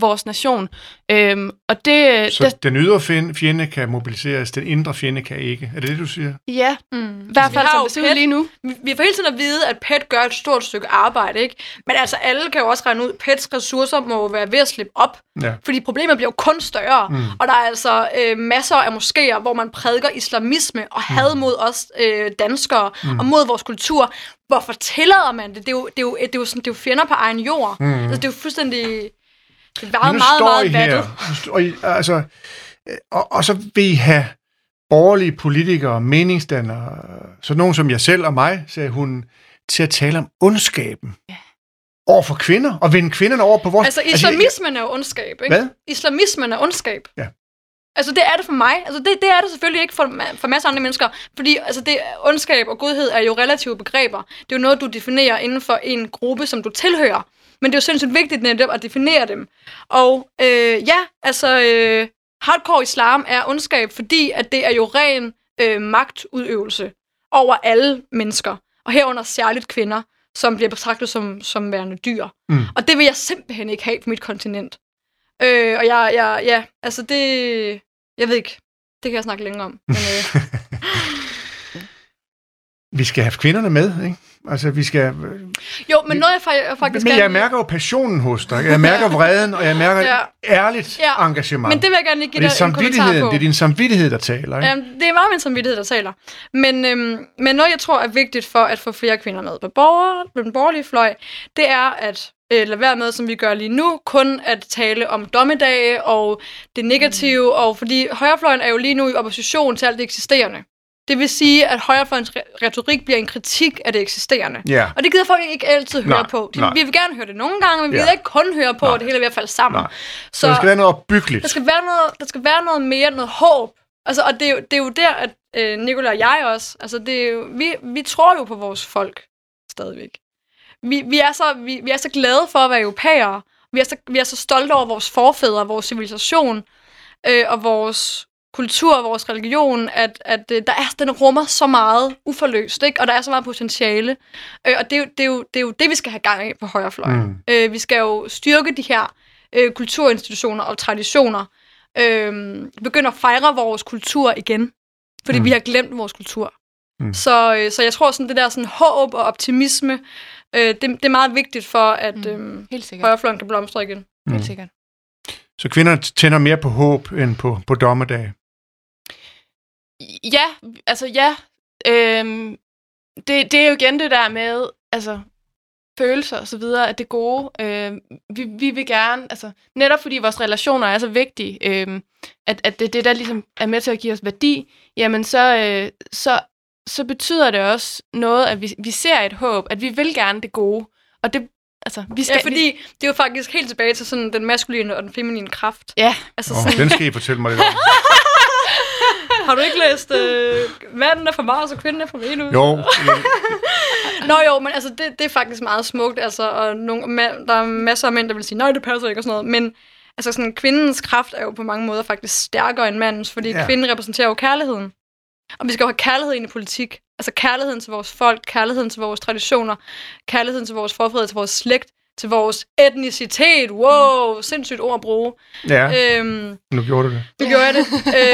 vores nation. Øhm, og det, Så det, den ydre fjende, kan mobiliseres, den indre fjende kan ikke. Er det det, du siger? ja, Mm. i hvert Vi fald har som det ser ud lige nu. Vi, vi får hele tiden at vide, at PET gør et stort stykke arbejde, ikke? Men altså, alle kan jo også regne ud, at PETs ressourcer må være ved at slippe op. Ja. Fordi problemet bliver jo kun større. Mm. Og der er altså øh, masser af moskéer, hvor man prædiker islamisme og had mod os øh, danskere mm. og mod vores kultur. Hvorfor tillader man det? Det er jo, det er jo, det er jo, sådan, det er jo fjender på egen jord. Mm. Altså, det er jo fuldstændig... Det meget, Men nu meget, står meget I her, står I, altså, øh, og, og så vil I have borgerlige politikere, meningsdannere, så nogen som jeg selv og mig, sagde hun, til at tale om ondskaben Ja. over for kvinder, og vende kvinderne over på vores... Altså, islamismen er jo ondskab, ikke? Hvad? Islamismen er ondskab. Ja. Altså, det er det for mig. Altså, det, det er det selvfølgelig ikke for, for masser af andre mennesker. Fordi altså, det, ondskab og godhed er jo relative begreber. Det er jo noget, du definerer inden for en gruppe, som du tilhører. Men det er jo sindssygt vigtigt netop at definere dem. Og øh, ja, altså, øh, hardcore islam er ondskab, fordi at det er jo ren øh, magtudøvelse over alle mennesker. Og herunder særligt kvinder, som bliver betragtet som, som værende dyr. Mm. Og det vil jeg simpelthen ikke have på mit kontinent. Øh, og jeg, jeg, ja, altså det... Jeg ved ikke. Det kan jeg snakke længere om. Men, øh, [LAUGHS] Vi skal have kvinderne med, ikke? Altså, vi skal... jo, men noget jeg fa- jeg faktisk Men gerne... jeg mærker jo passionen hos dig. Jeg mærker vreden, og jeg mærker [LAUGHS] Ja. ærligt Ja. engagement. Men det vil jeg gerne lige give dig en kommentar på. det er din samvittighed, der taler, ikke? Jamen, det er meget min samvittighed, der taler. Men, øhm, men noget, jeg tror er vigtigt for at få flere kvinder med på, borger, på den borgerlige fløj, det er at øh, lade være med, som vi gør lige nu, kun at tale om dommedage og det negative, mm. og fordi højrefløjen er jo lige nu i opposition til alt det eksisterende. Det vil sige, at højrefløjens re- retorik bliver en kritik af det eksisterende. Ja. Og det gider folk ikke altid høre Nej, på. De, nej. vi vil gerne høre det nogle gange, men vi gider ikke kun høre på, Nej. at det hele er ved at falde sammen. Nej. Så der skal være noget opbyggeligt. Der skal være noget, der skal være noget mere, noget håb. Altså, og det er, jo, det er jo der, at øh, Nicolai og jeg også, altså det er jo, vi, vi tror jo på vores folk stadigvæk. Vi, vi, er så, vi, vi er så glade for at være europæere. Vi er så, vi er så stolte over vores forfædre, vores civilisation øh, og vores kultur og vores religion, at, at øh, der er, den rummer så meget uforløst, ikke? og der er så meget potentiale. Øh, og det er, jo, det, er jo, det er jo det, vi skal have gang i på højrefløjen. Mm. Øh, vi skal jo styrke de her øh, kulturinstitutioner og traditioner. Øh, begynde at fejre vores kultur igen. Fordi Mm. vi har glemt vores kultur. Mm. Så, øh, så jeg tror, sådan det der sådan håb og optimisme, øh, det, det er meget vigtigt for, at øh, Helt sikkert. højrefløjen kan blomstre igen. Mm. Helt sikkert. Så kvinder tænder mere på håb end på, på dommedag. Ja, altså ja. Øhm, det, det er jo igen det der med, altså følelser og så videre, at det gode. Øh, vi, vi vil gerne, altså netop fordi vores relationer er så vigtige, øh, at, at det det, der ligesom er med til at give os værdi, jamen så, øh, så, så betyder det også noget, at vi, vi ser et håb, at vi vil gerne det gode. Og det, altså, vi skal... Ja, fordi det er jo faktisk helt tilbage til sådan den maskuline og den feminine kraft. Ja, Altså Oh, sådan, den skal I fortælle mig lidt om. [LAUGHS] har du ikke læst øh, Manden er fra Mars og kvinden er fra Venus? Jo, [LAUGHS] Nå jo, men altså, det, det er faktisk meget smukt, altså, og nogle, der er masser af mænd, der vil sige, nej, det passer ikke og sådan noget, men altså, sådan, kvindens kraft er jo på mange måder faktisk stærkere end mandens, fordi ja. kvinden repræsenterer jo kærligheden. Og vi skal jo have kærlighed ind i politik. Altså kærligheden til vores folk, kærligheden til vores traditioner, kærligheden til vores forfædre, til vores slægt, til vores etnicitet. Wow, sindssygt ord at bruge. Ja, Øhm, nu gjorde du det. nu gjorde jeg det.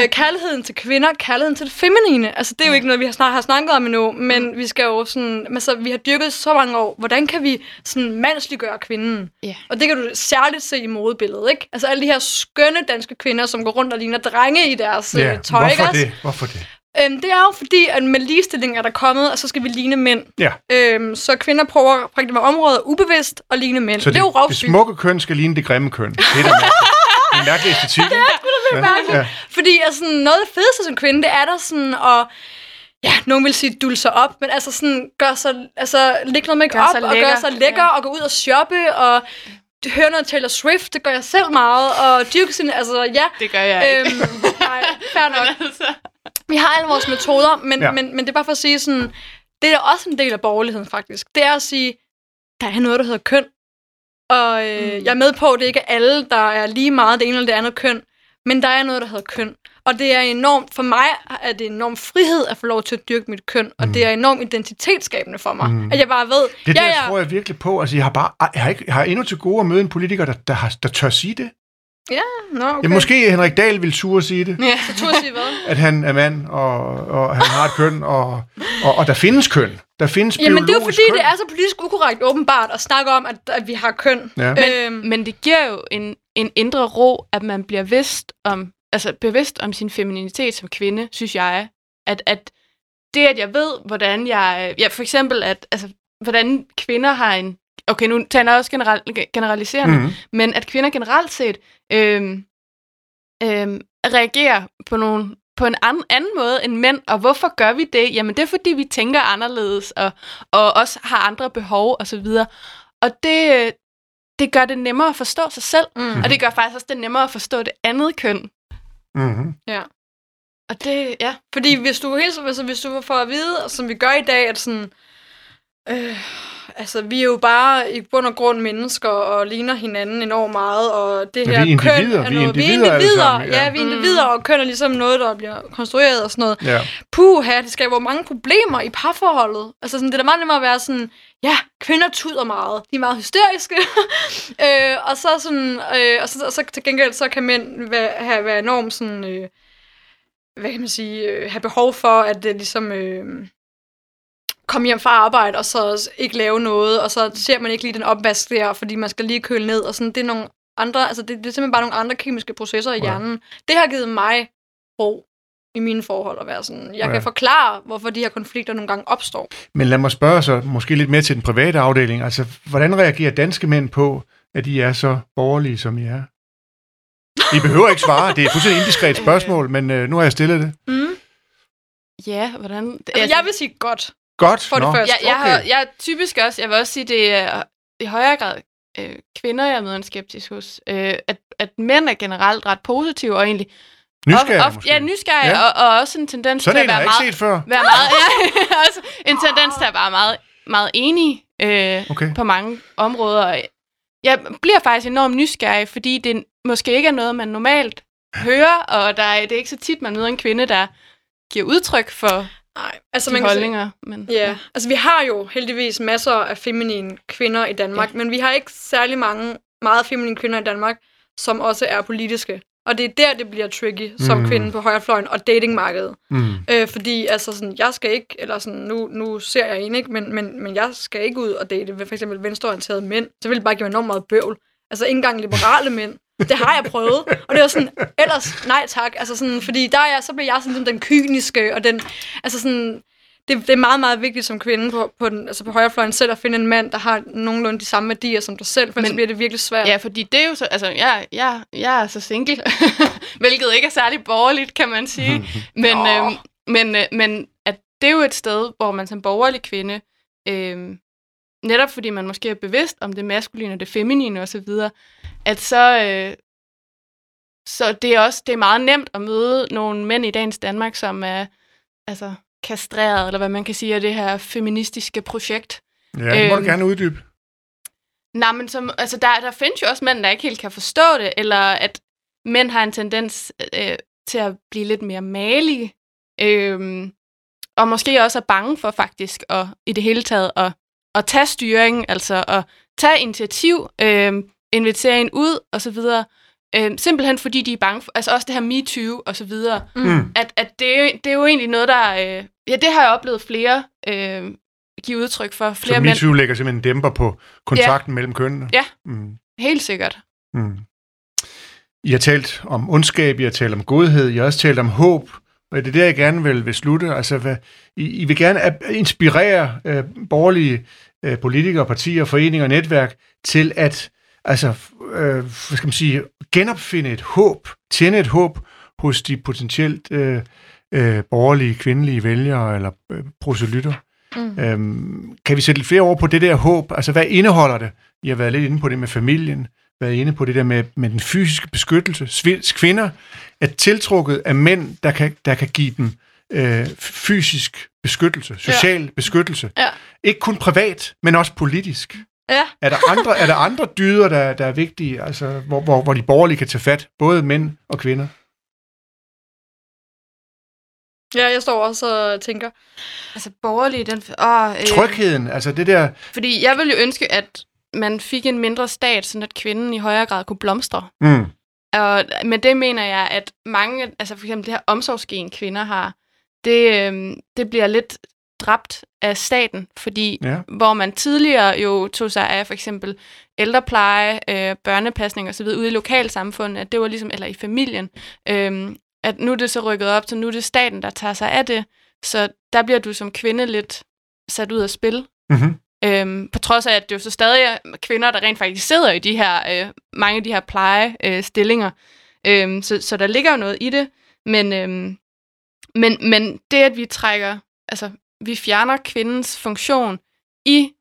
Øh, kærligheden til kvinder, kærligheden til det feminine. Altså, det er jo ikke noget, vi har, snak- har snakket om endnu, men vi skal jo sådan... Altså, vi har dyrket så mange år. Hvordan kan vi sådan mandsliggøre kvinden? Ja. Og det kan du særligt se i modebilledet, ikke? Altså, alle de her skønne danske kvinder, som går rundt og ligner drenge i deres Ja, øh, tøj, ikke hvorfor også? det? Hvorfor det? Øhm, det er jo fordi, at med ligestilling er der kommet, og så skal vi ligne mænd. Ja. Øhm, så kvinder prøver rigtig mange områder ubevidst at ligne mænd. Så det, er jo det, rovfyldt. det smukke køn skal ligne det grimme køn. Det er da mærkeligt. Det er en mærkelig æstetik. Det er ja, ja. Fordi altså, noget af det fedeste som kvinde, det er der sådan at... Ja, nogen vil sige dulse sig op, men altså sådan, gør sig, altså, lægge noget make Gør op og gøre sig lækker, Ja. og gå ud og shoppe, og høre noget Taylor Swift, det gør jeg selv meget, og dyrke sin, altså ja. Det gør jeg ikke. Øhm, nej, fair [LAUGHS] nok. altså, Vi har alle vores metoder, men, Ja. men, men det er bare for at sige sådan, det er også en del af borgerligheden faktisk. Det er at sige, der er noget, der hedder køn. Og øh, mm. jeg er med på, at det ikke er alle, der er lige meget det ene eller det andet køn. Men der er noget, der hedder køn. Og det er enormt, for mig er det enorm frihed at få lov til at dyrke mit køn. Og det er enormt identitetsskabende for mig. Mm. Mm. At jeg bare ved, Det ja, der ja, tror jeg virkelig på. Altså, jeg har, bare, jeg har, ikke, jeg har endnu til gode at møde en politiker, der, der, har, der tør sige det. Nå, okay. Ja, måske Henrik Dahl vil turde sige det. ja. Så turde sige hvad? [LAUGHS] At han er mand, og, og han har et køn, og, og, og der findes køn. Der findes Jamen det er jo fordi, køn. det er så politisk ukorrekt åbenbart at snakke om, at, at vi har køn. Ja. Øhm, Men det giver jo en, en indre ro, at man bliver vidst om, altså bevidst om sin femininitet som kvinde, synes jeg. At, at det, at jeg ved, hvordan jeg... Ja, for eksempel, at altså, hvordan kvinder har en... Okay, nu taler jeg også general, generaliserende, mm. Men at kvinder generelt set øhm, øhm, reagerer på, nogle, på en anden, anden måde end mænd. Og hvorfor gør vi det? Jamen, det er, fordi vi tænker anderledes, og, og også har andre behov osv. Og det, øh, det gør det nemmere at forstå sig selv, mm. og det gør faktisk også det nemmere at forstå det andet køn. Mm-hmm. Og det, ja. Fordi hvis du helt altså, hvis du får at vide, som vi gør i dag, at sådan, øh, altså vi er jo bare i bund og grund mennesker og ligner hinanden enormt meget, og det Men her vi er køn individer, er vi er noget, individer vi er individer, sammen, ja. ja. vi er Mm. individer, og køn er ligesom noget, der bliver konstrueret og sådan noget. Ja. Puha, det skaber jo mange problemer i parforholdet. Altså sådan, det er da meget nemmere at være sådan, ja, kvinder tuder meget, de er meget hysteriske, [LAUGHS] øh, og så sådan, øh, og så, og så til gengæld, så kan mænd være, have, være enormt sådan, øh, hvad kan man sige, øh, have behov for, at det ligesom... Øh, komme hjem fra arbejde, og så ikke lave noget, og så ser man ikke lige den opvask der, fordi man skal lige køle ned, og sådan, det er nogle andre, altså det, det er simpelthen bare nogle andre kemiske processer i Ja. hjernen. Det har givet mig ro i mine forhold at være sådan, jeg Ja. kan forklare, hvorfor de her konflikter nogle gange opstår. Men lad mig spørge så måske lidt mere til den private afdeling. Altså, hvordan reagerer danske mænd på, at I er så borgerlige, som I er? I behøver ikke svare. Det er et fuldstændig indiskret spørgsmål, men øh, nu har jeg stillet det. Mm. Ja, hvordan... Altså, jeg vil sige godt. Godt. For det Nå. første. jeg, jeg, okay. har, jeg er typisk også, jeg vil også sige, det er i højere grad øh, kvinder, jeg møder en skeptisk hos. Øh, at, at mænd er generelt ret positive, og egentlig... Nysgerrig of, måske. Ja, nysgerrig, Ja. Og, og også en tendens Sådan til en at har være jeg ikke meget... set før. Være meget [LAUGHS] ja, også en tendens til at være meget, meget enig øh, Okay. på mange områder. Jeg bliver faktisk enormt nysgerrig, fordi det måske ikke er noget, man normalt hører, og der er, det er ikke så tit, man møder en kvinde, der giver udtryk for Nej, altså de man kan sige- holdninger. Men, Ja, altså vi har jo heldigvis masser af feminine kvinder i Danmark, ja. men vi har ikke særlig mange meget feminine kvinder i Danmark, som også er politiske. Og det er der, det bliver tricky som Mm. mm. kvinde på højrefløjen og datingmarkedet. Mm. Øh, fordi altså sådan, jeg skal ikke, eller sådan, nu, nu ser jeg en, ikke, men, men, men jeg skal ikke ud og date for eksempel venstreorienterede mænd. Så vil det bare give mig enormt meget bøvl. Altså ikke engang liberale [LAUGHS] mænd. Det har jeg prøvet. Og det var sådan, ellers nej tak. Altså sådan, fordi der er så bliver jeg sådan den kyniske, og den, altså sådan, det, det er meget, meget vigtigt som kvinde på, på, den, altså på højrefløjen selv at finde en mand, der har nogenlunde de samme værdier som dig selv, for Men- bliver det virkelig svært. Ja, fordi det er jo så, altså, jeg, jeg, jeg er så single, [LAUGHS] hvilket ikke er særlig borgerligt, kan man sige. [LAUGHS] men, Nå. øhm, men, øh, men at det er jo et sted, hvor man som borgerlig kvinde, øhm, netop fordi man måske er bevidst om det maskuline og det feminine osv., at så, øh, så det er også det er meget nemt at møde nogle mænd i dagens Danmark, som er altså, kastreret, eller hvad man kan sige, af det her feministiske projekt. Ja, det må du Øhm, gerne uddybe. Nej, men som, altså der, der findes jo også mænd, der ikke helt kan forstå det, eller at mænd har en tendens øh, til at blive lidt mere malige, Øhm, og måske også er bange for faktisk at i det hele taget at, at tage styring, altså at tage initiativ, øhm, invitere en ud og så videre. Øhm, simpelthen fordi de er bange for, altså også det her MeToo og så videre, Mm. at, at det, det er jo egentlig noget, der, øh, ja, det har jeg oplevet flere øh, give udtryk for. Flere Så mænd, MeToo lægger simpelthen en dæmper på kontakten ja. mellem kønnene. Ja. Mm. helt sikkert. Mm. I har talt om ondskab, I har talt om godhed, I har også talt om håb, og det er der, jeg gerne vil, vil slutte. Altså, hvad, I, I vil gerne inspirere øh, borgerlige øh, politikere, partier, foreninger og netværk til at altså, øh, hvad skal man sige, genopfinde et håb, tænde et håb hos de potentielt øh, øh, borgerlige kvindelige vælgere eller øh, proselytter. Mm. Øhm, kan vi sætte lidt flere ord på det der håb? Altså, hvad indeholder det? I har været lidt inde på det med familien, været inde på det der med, med den fysiske beskyttelse. Svi- Kvinder er tiltrukket af mænd, der kan, der kan give dem øh, fysisk beskyttelse, social ja. beskyttelse. Ja. Ikke kun privat, men også politisk. Ja, [LAUGHS] Er der andre, er der andre dyder, der, der er vigtige, altså, hvor, hvor, hvor de borgerlige kan tage fat, både mænd og kvinder? ja, jeg står også og tænker. Altså borgerlige, den... Åh, øh, Trygheden, altså det der... Fordi jeg ville jo ønske, at man fik en mindre stat, sådan at kvinden i højere grad kunne blomstre. Mm, Og med det mener jeg, at mange, altså for eksempel det her omsorgsgen, kvinder har, det, øh, det bliver lidt dræbt af staten, fordi ja. hvor man tidligere jo tog sig af for eksempel ældrepleje, øh, børnepasning osv. ude i lokalsamfundet, at det var ligesom, eller i familien, øh, at nu er det så rykket op, så nu er det staten, der tager sig af det. Så der bliver du som kvinde lidt sat ud af spil. Mm-hmm. Øhm, på trods af, at det jo så stadig er kvinder, der rent faktisk sidder i de her, øh, mange af de her plejestillinger. Øh, stillinger. øhm, så, så der ligger jo noget i det. Men, øhm, men, men det, at vi trækker, altså vi fjerner kvindens funktion i,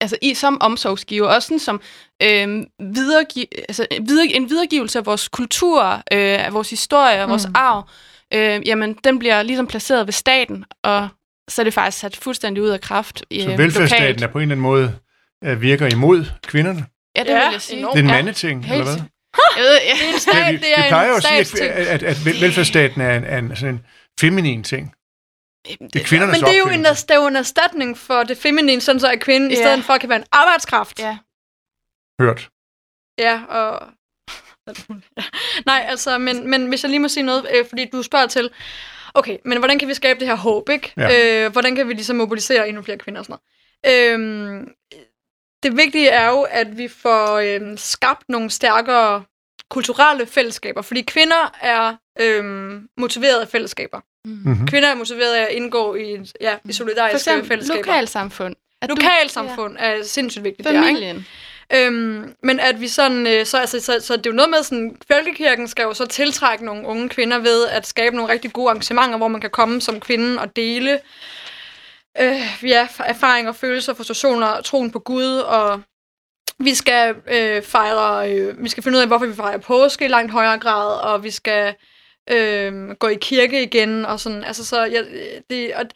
altså i som omsorgsgiver, også sådan som øhm, videregiv, altså, videre, en videregivelse af vores kultur, øh, af vores historie, af vores Mm. arv, øh, jamen den bliver ligesom placeret ved staten, og så er det faktisk sat fuldstændig ud af kraft. Øh, Så velfærdsstaten lokalt. er på en eller anden måde øh, virker imod kvinderne. Ja, det Ja, vil jeg sige. enormt. Det er en Ja, mandeting, helt eller hvad? Jeg ved, ja. Det er en Ja, stat, vi, det er vi plejer jo en at sige, at, at, at, at velfærdsstaten er en, en, sådan en feminin ting. Det er kvindernes Men det er jo en, det er jo en erstatning for det feminine, sådan så at kvinden Ja. i stedet for kan være en arbejdskraft. Ja. Hørt. Ja, og... Nej, altså, men, men hvis jeg lige må sige noget, øh, fordi du spørger til, okay, men hvordan kan vi skabe det her håb, ikke? Ja. Øh, hvordan kan vi ligesom mobilisere endnu flere kvinder og sådan noget? Øhm, det vigtige er jo, at vi får øhm, skabt nogle stærkere kulturelle fællesskaber, fordi kvinder er øhm, motiveret af fællesskaber. Mm-hmm. Kvinder er motiveret af at indgå i, ja, i For solidariske eksempel fællesskaber. lokalsamfund. At du- Lokalsamfund er sindssygt vigtigt Ja, der, ikke? familien. Øhm, men at vi sådan, øh, så, altså, så, så det er jo noget med sådan, folkekirken skal jo så tiltrække nogle unge kvinder ved at skabe nogle rigtig gode arrangementer, hvor man kan komme som kvinde og dele øh, ja, erfaringer, følelser, frustrationer, troen på Gud, og vi skal øh, fejre, øh, vi skal finde ud af, hvorfor vi fejrer påske i langt højere grad, og vi skal øh, gå i kirke igen, og sådan, altså så, ja, det, og,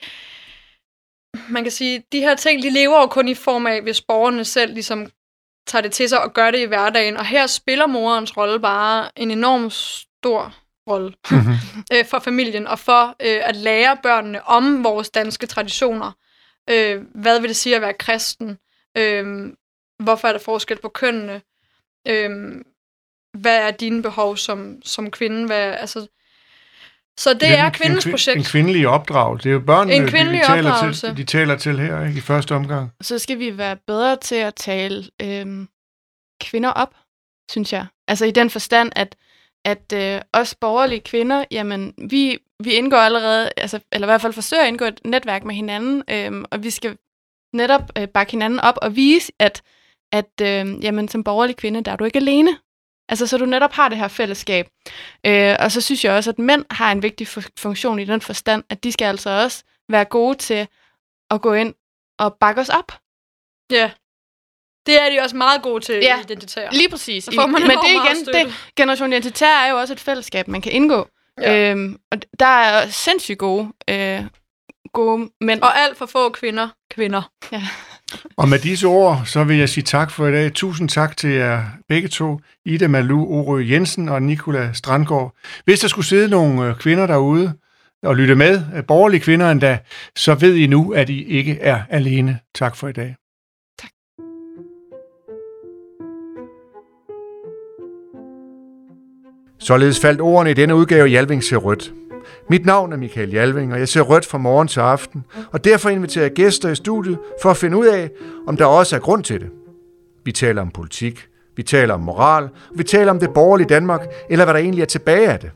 man kan sige, de her ting, de lever jo kun i form af, hvis borgerne selv ligesom tager det til sig og gør det i hverdagen. Og her spiller morens rolle bare en enorm stor rolle Mm-hmm. [LAUGHS] øh, for familien, og for øh, at lære børnene om vores danske traditioner. Øh, hvad vil det sige at være kristen? Øh, hvorfor er der forskel på kønnene? Øh, hvad er dine behov som, som kvinde? Hvad, altså, så det er kvindens en, projekt. En kvindelig opdrag. Det er jo børnene, En de- kvindelig de, taler opdragelse. til, de taler til her ikke, i første omgang. Så skal vi være bedre til at tale øhm, kvinder op, synes jeg. Altså i den forstand, at, at øh, os borgerlige kvinder, jamen vi, vi indgår allerede, altså, eller i hvert fald forsøger at indgå et netværk med hinanden, øhm, og vi skal netop øh, bakke hinanden op og vise, at, at øh, jamen, som borgerlig kvinde, der er du ikke alene. Altså, så du netop har det her fællesskab. Øh, og så synes jeg også, at mænd har en vigtig fu- funktion i den forstand, at de skal altså også være gode til at gå ind og bakke os op. Ja. Det er de også meget gode til Ja. at identitere. Lige præcis. Man Men det er igen, det, Generation Identitær er jo også et fællesskab, man kan indgå. Ja. Øhm, og der er sindssygt gode, øh, gode mænd. Og alt for få kvinder. Kvinder. Og med disse ord, så vil jeg sige tak for i dag. Tusind tak til jer begge to, Ida Malu Orø Jensen og Nikola Strandgaard. Hvis der skulle sidde nogle øh, kvinder derude, og lytte med, øh, borgerlige kvinder endda, så ved I nu, at I ikke er alene. Tak for i dag. Tak. Således faldt ordene i denne udgave Jalving ser rødt. Mit navn er Michael Jalving, og jeg ser rødt fra morgen til aften, og derfor inviterer jeg gæster i studiet for at finde ud af, om der også er grund til det. Vi taler om politik, vi taler om moral, og vi taler om det borgerlige Danmark, eller hvad der egentlig er tilbage af det.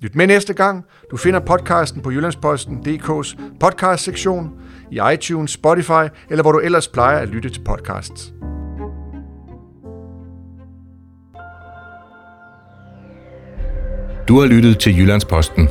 Lyt med næste gang. Du finder podcasten på Jyllandsposten.dk's podcast-sektion, i iTunes, Spotify, eller hvor du ellers plejer at lytte til podcasts. Du har lyttet til Jyllandsposten